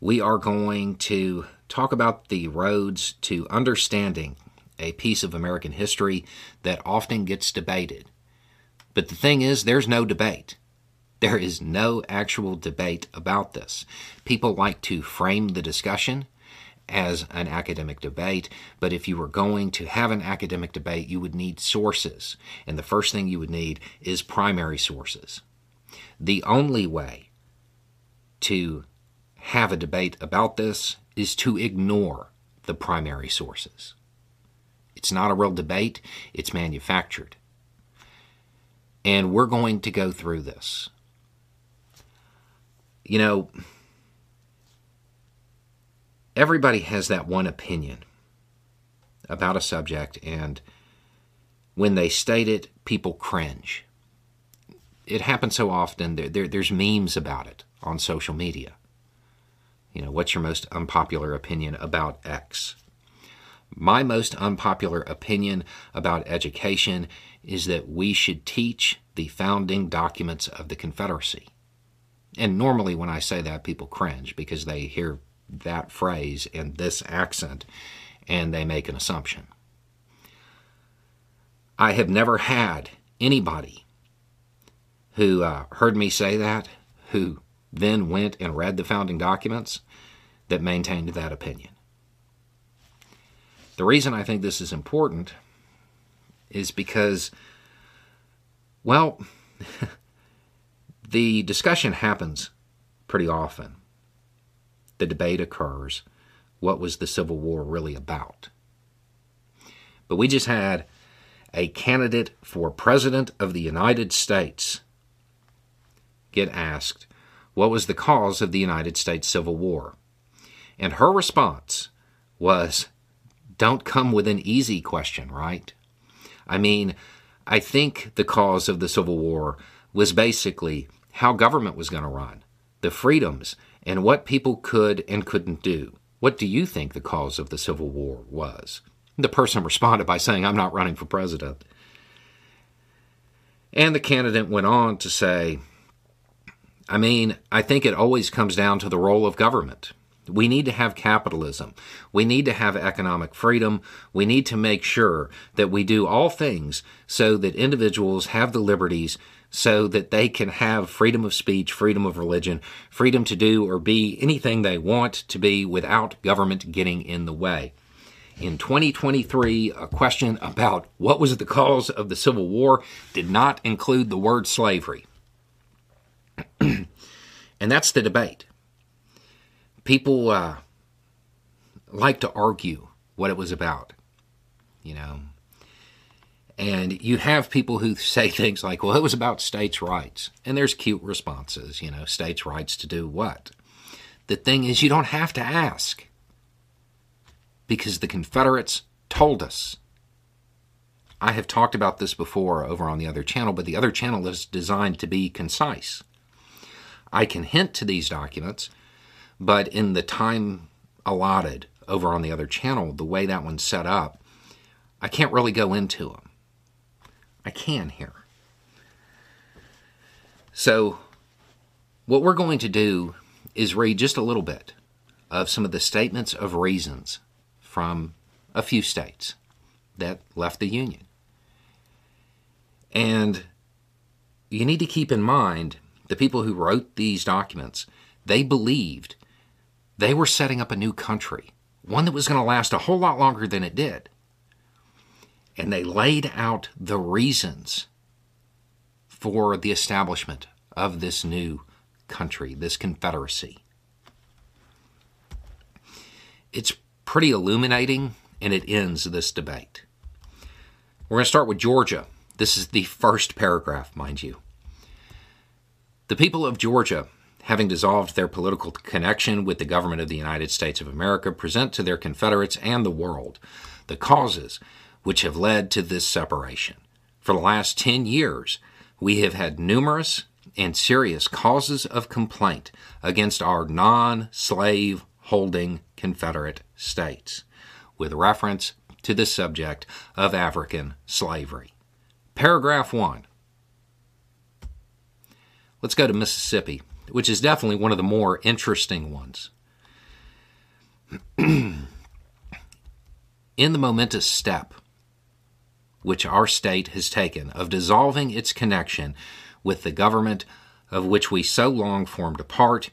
we are going to talk about the roads to understanding a piece of American history that often gets debated. But the thing is, there's no debate. There is no actual debate about this. People like to frame the discussion as an academic debate, but if you were going to have an academic debate, you would need sources. And the first thing you would need is primary sources. The only way to have a debate about this is to ignore the primary sources. It's not a real debate, it's manufactured. And we're going to go through this. You know, everybody has that one opinion about a subject, and when they state it, people cringe. It happens so often, there, there, there's memes about it on social media. You know, what's your most unpopular opinion about X? My most unpopular opinion about education is that we should teach the founding documents of the Confederacy. And normally, when I say that, people cringe because they hear that phrase in this accent and they make an assumption. I have never had anybody who uh, heard me say that who then went and read the founding documents that maintained that opinion. The reason I think this is important is because, well, the discussion happens pretty often. The debate occurs. What was the Civil War really about? But we just had a candidate for President of the United States get asked what was the cause of the United States Civil War. And her response was, Don't come with an easy question, right? I mean, I think the cause of the Civil War was basically how government was going to run, the freedoms, and what people could and couldn't do. What do you think the cause of the Civil War was? The person responded by saying, I'm not running for president. And the candidate went on to say, I mean, I think it always comes down to the role of government. We need to have capitalism. We need to have economic freedom. We need to make sure that we do all things so that individuals have the liberties so that they can have freedom of speech, freedom of religion, freedom to do or be anything they want to be without government getting in the way. In 2023, a question about what was the cause of the Civil War did not include the word slavery. And that's the debate. People uh, like to argue what it was about, you know. And you have people who say things like, well, it was about states' rights. And there's cute responses, you know, states' rights to do what? The thing is, you don't have to ask because the Confederates told us. I have talked about this before over on the other channel, but the other channel is designed to be concise. I can hint to these documents, but in the time allotted over on the other channel, the way that one's set up, I can't really go into them. I can here. So, what we're going to do is read just a little bit of some of the statements of reasons from a few states that left the Union. And you need to keep in mind the people who wrote these documents, they believed they were setting up a new country, one that was going to last a whole lot longer than it did. And they laid out the reasons for the establishment of this new country, this confederacy. It's pretty illuminating, and it ends this debate. We're going to start with Georgia. This is the first paragraph, mind you. The people of Georgia, having dissolved their political connection with the government of the United States of America, present to their Confederates and the world the causes which have led to this separation. For the last 10 years, we have had numerous and serious causes of complaint against our non slave holding Confederate states, with reference to the subject of African slavery. Paragraph 1. Let's go to Mississippi, which is definitely one of the more interesting ones. In the momentous step which our state has taken of dissolving its connection with the government of which we so long formed a part,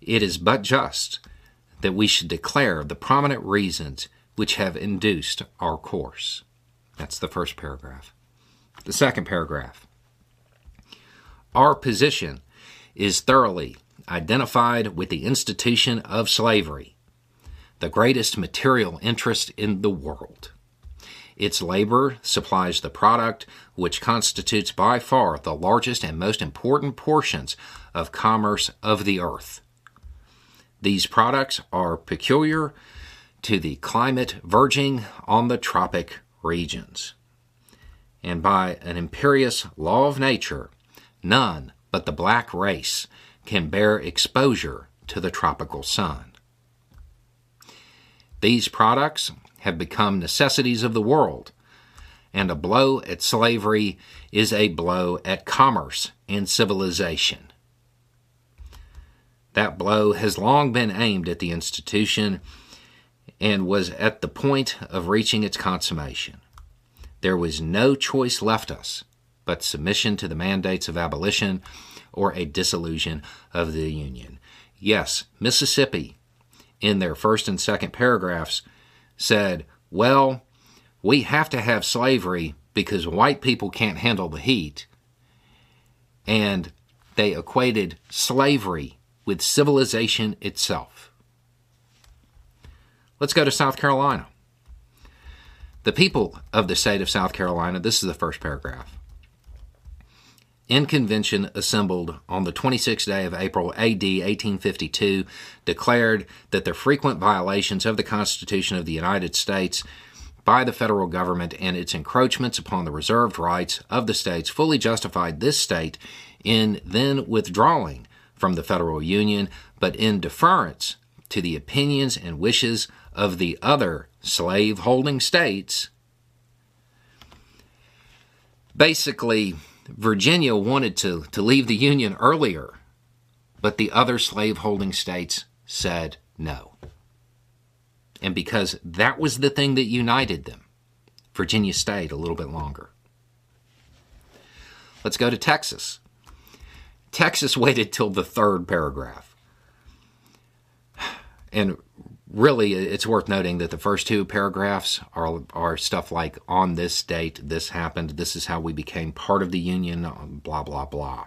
it is but just that we should declare the prominent reasons which have induced our course. That's the first paragraph. The second paragraph. Our position is thoroughly identified with the institution of slavery, the greatest material interest in the world. Its labor supplies the product, which constitutes by far the largest and most important portions of commerce of the earth. These products are peculiar to the climate verging on the tropic regions. And by an imperious law of nature, none but the black race can bear exposure to the tropical sun. These products have become necessities of the world, and a blow at slavery is a blow at commerce and civilization. That blow has long been aimed at the institution and was at the point of reaching its consummation. There was no choice left us but submission to the mandates of abolition or a dissolution of the Union. Yes, Mississippi, in their first and second paragraphs, said, well, we have to have slavery because white people can't handle the heat. And they equated slavery with civilization itself. Let's go to South Carolina. The people of the state of South Carolina, this is the first paragraph in convention assembled on the 26th day of April AD 1852 declared that the frequent violations of the Constitution of the United States by the federal government and its encroachments upon the reserved rights of the states fully justified this state in then withdrawing from the federal union, but in deference to the opinions and wishes of the other slave holding states. Basically, Virginia wanted to, to leave the Union earlier, but the other slaveholding states said no. And because that was the thing that united them, Virginia stayed a little bit longer. Let's go to Texas. Texas waited till the third paragraph. And really, it's worth noting that the first two paragraphs are, are stuff like on this date, this happened, this is how we became part of the Union, um, blah, blah, blah.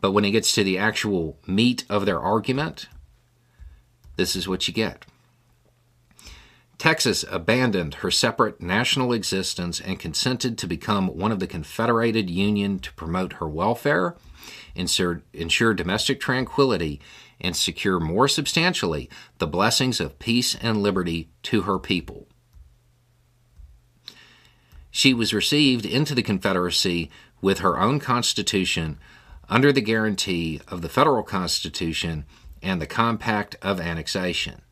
But when it gets to the actual meat of their argument, this is what you get. Texas abandoned her separate national existence and consented to become one of the Confederated Union to promote her welfare, ensure, ensure domestic tranquility, and secure more substantially the blessings of peace and liberty to her people. She was received into the Confederacy with her own Constitution under the guarantee of the Federal Constitution and the Compact of Annexation,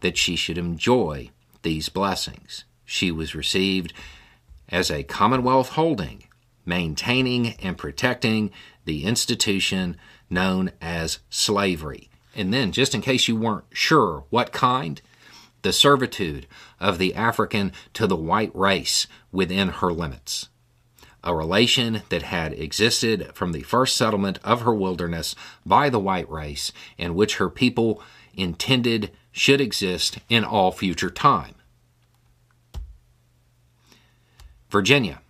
that she should enjoy these blessings. She was received as a Commonwealth holding, maintaining and protecting the institution known as slavery. And then, just in case you weren't sure what kind, the servitude of the African to the white race within her limits. A relation that had existed from the first settlement of her wilderness by the white race, and which her people intended should exist in all future time. Virginia.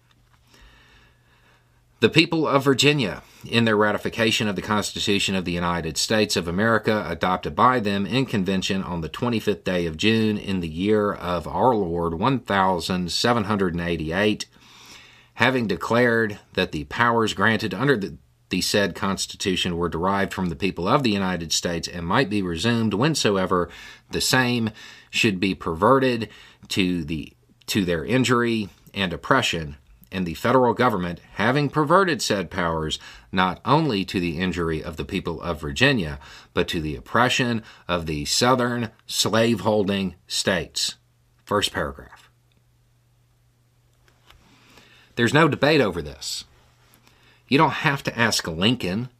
The people of Virginia in their ratification of the Constitution of the United States of America, adopted by them in convention on the 25th day of June in the year of our Lord 1788, having declared that the powers granted under the, the said Constitution were derived from the people of the United States and might be resumed whensoever the same should be perverted to the to their injury and oppression, and the federal government having perverted said powers not only to the injury of the people of Virginia, but to the oppression of the southern slaveholding states. First paragraph. There's no debate over this. You don't have to ask Lincoln.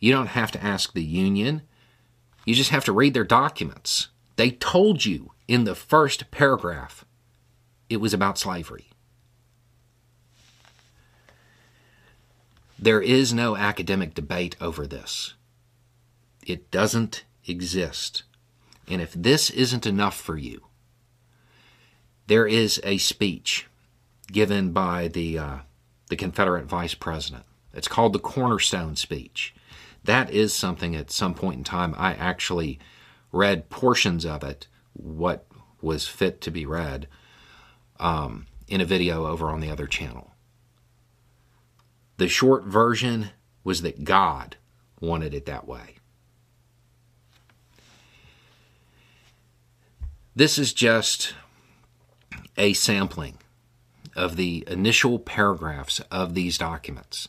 You don't have to ask the Union. You just have to read their documents. They told you in the first paragraph it was about slavery. There is no academic debate over this. It doesn't exist. And if this isn't enough for you, there is a speech given by the, uh, the Confederate vice president. It's called the Cornerstone Speech. That is something at some point in time I actually read portions of it, what was fit to be read, um, in a video over on the other channel. The short version was that God wanted it that way. This is just a sampling of the initial paragraphs of these documents.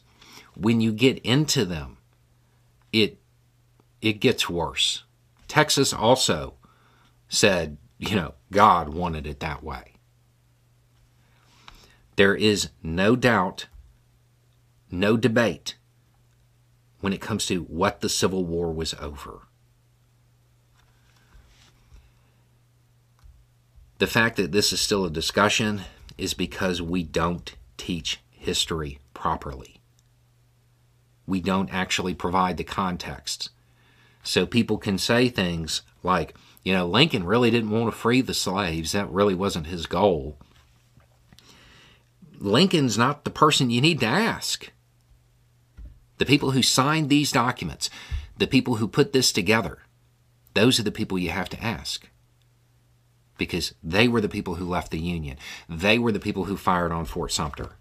When you get into them, it it gets worse. Texas also said, you know, God wanted it that way. There is no doubt, no debate when it comes to what the Civil War was over. The fact that this is still a discussion is because we don't teach history properly. We don't actually provide the context. So people can say things like, you know, Lincoln really didn't want to free the slaves. That really wasn't his goal. Lincoln's not the person you need to ask. The people who signed these documents, the people who put this together, those are the people you have to ask. Because they were the people who left the Union. They were the people who fired on Fort Sumter.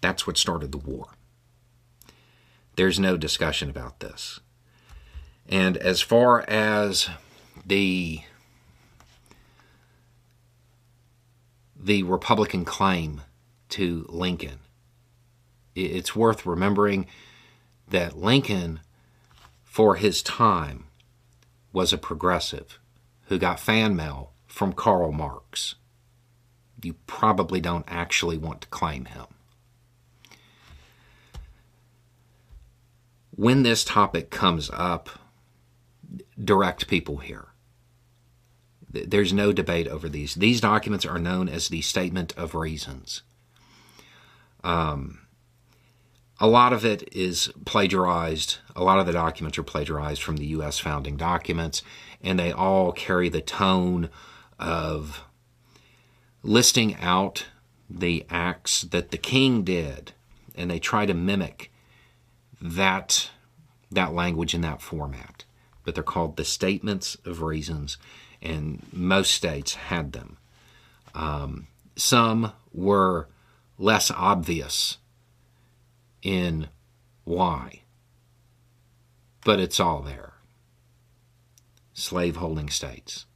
That's what started the war. There's no discussion about this. And as far as the the Republican claim to Lincoln. It's worth remembering that Lincoln, for his time, was a progressive who got fan mail from Karl Marx. You probably don't actually want to claim him. When this topic comes up, direct people here. There's no debate over these. These documents are known as the Statement of Reasons. Um, a lot of it is plagiarized. A lot of the documents are plagiarized from the U.S. founding documents, and they all carry the tone of listing out the acts that the king did, and they try to mimic that that language in that format. But they're called the statements of reasons, and most states had them. Um, some were less obvious in why, but it's all there. Slaveholding states.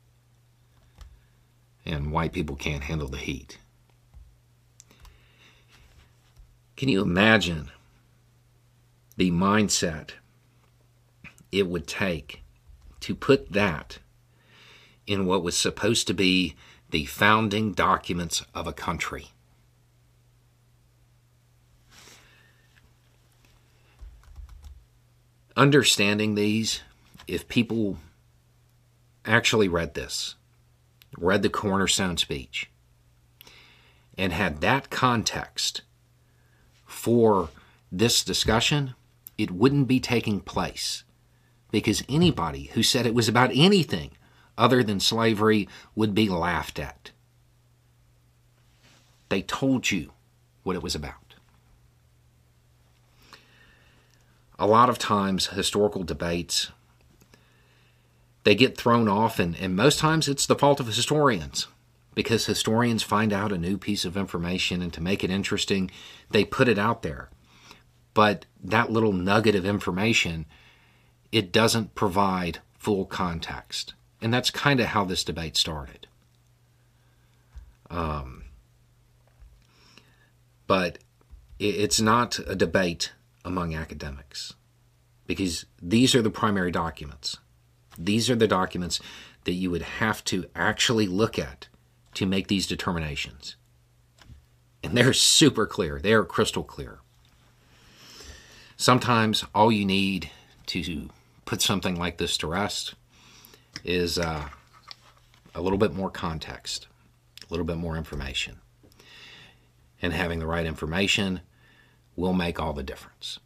And white people can't handle the heat. Can you imagine the mindset it would take to put that in what was supposed to be the founding documents of a country. Understanding these, if people actually read this, read the cornerstone speech, and had that context for this discussion, it wouldn't be taking place. Because anybody who said it was about anything other than slavery would be laughed at. They told you what it was about. A lot of times, historical debates they get thrown off, and, and most times it's the fault of historians. because historians find out a new piece of information and to make it interesting, they put it out there. But that little nugget of information, it doesn't provide full context. And that's kind of how this debate started. Um, but it's not a debate among academics because these are the primary documents. These are the documents that you would have to actually look at to make these determinations. And they're super clear, they're crystal clear. Sometimes all you need to put something like this to rest is uh, a little bit more context, a little bit more information. And having the right information will make all the difference.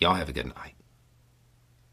Y'all have a good night.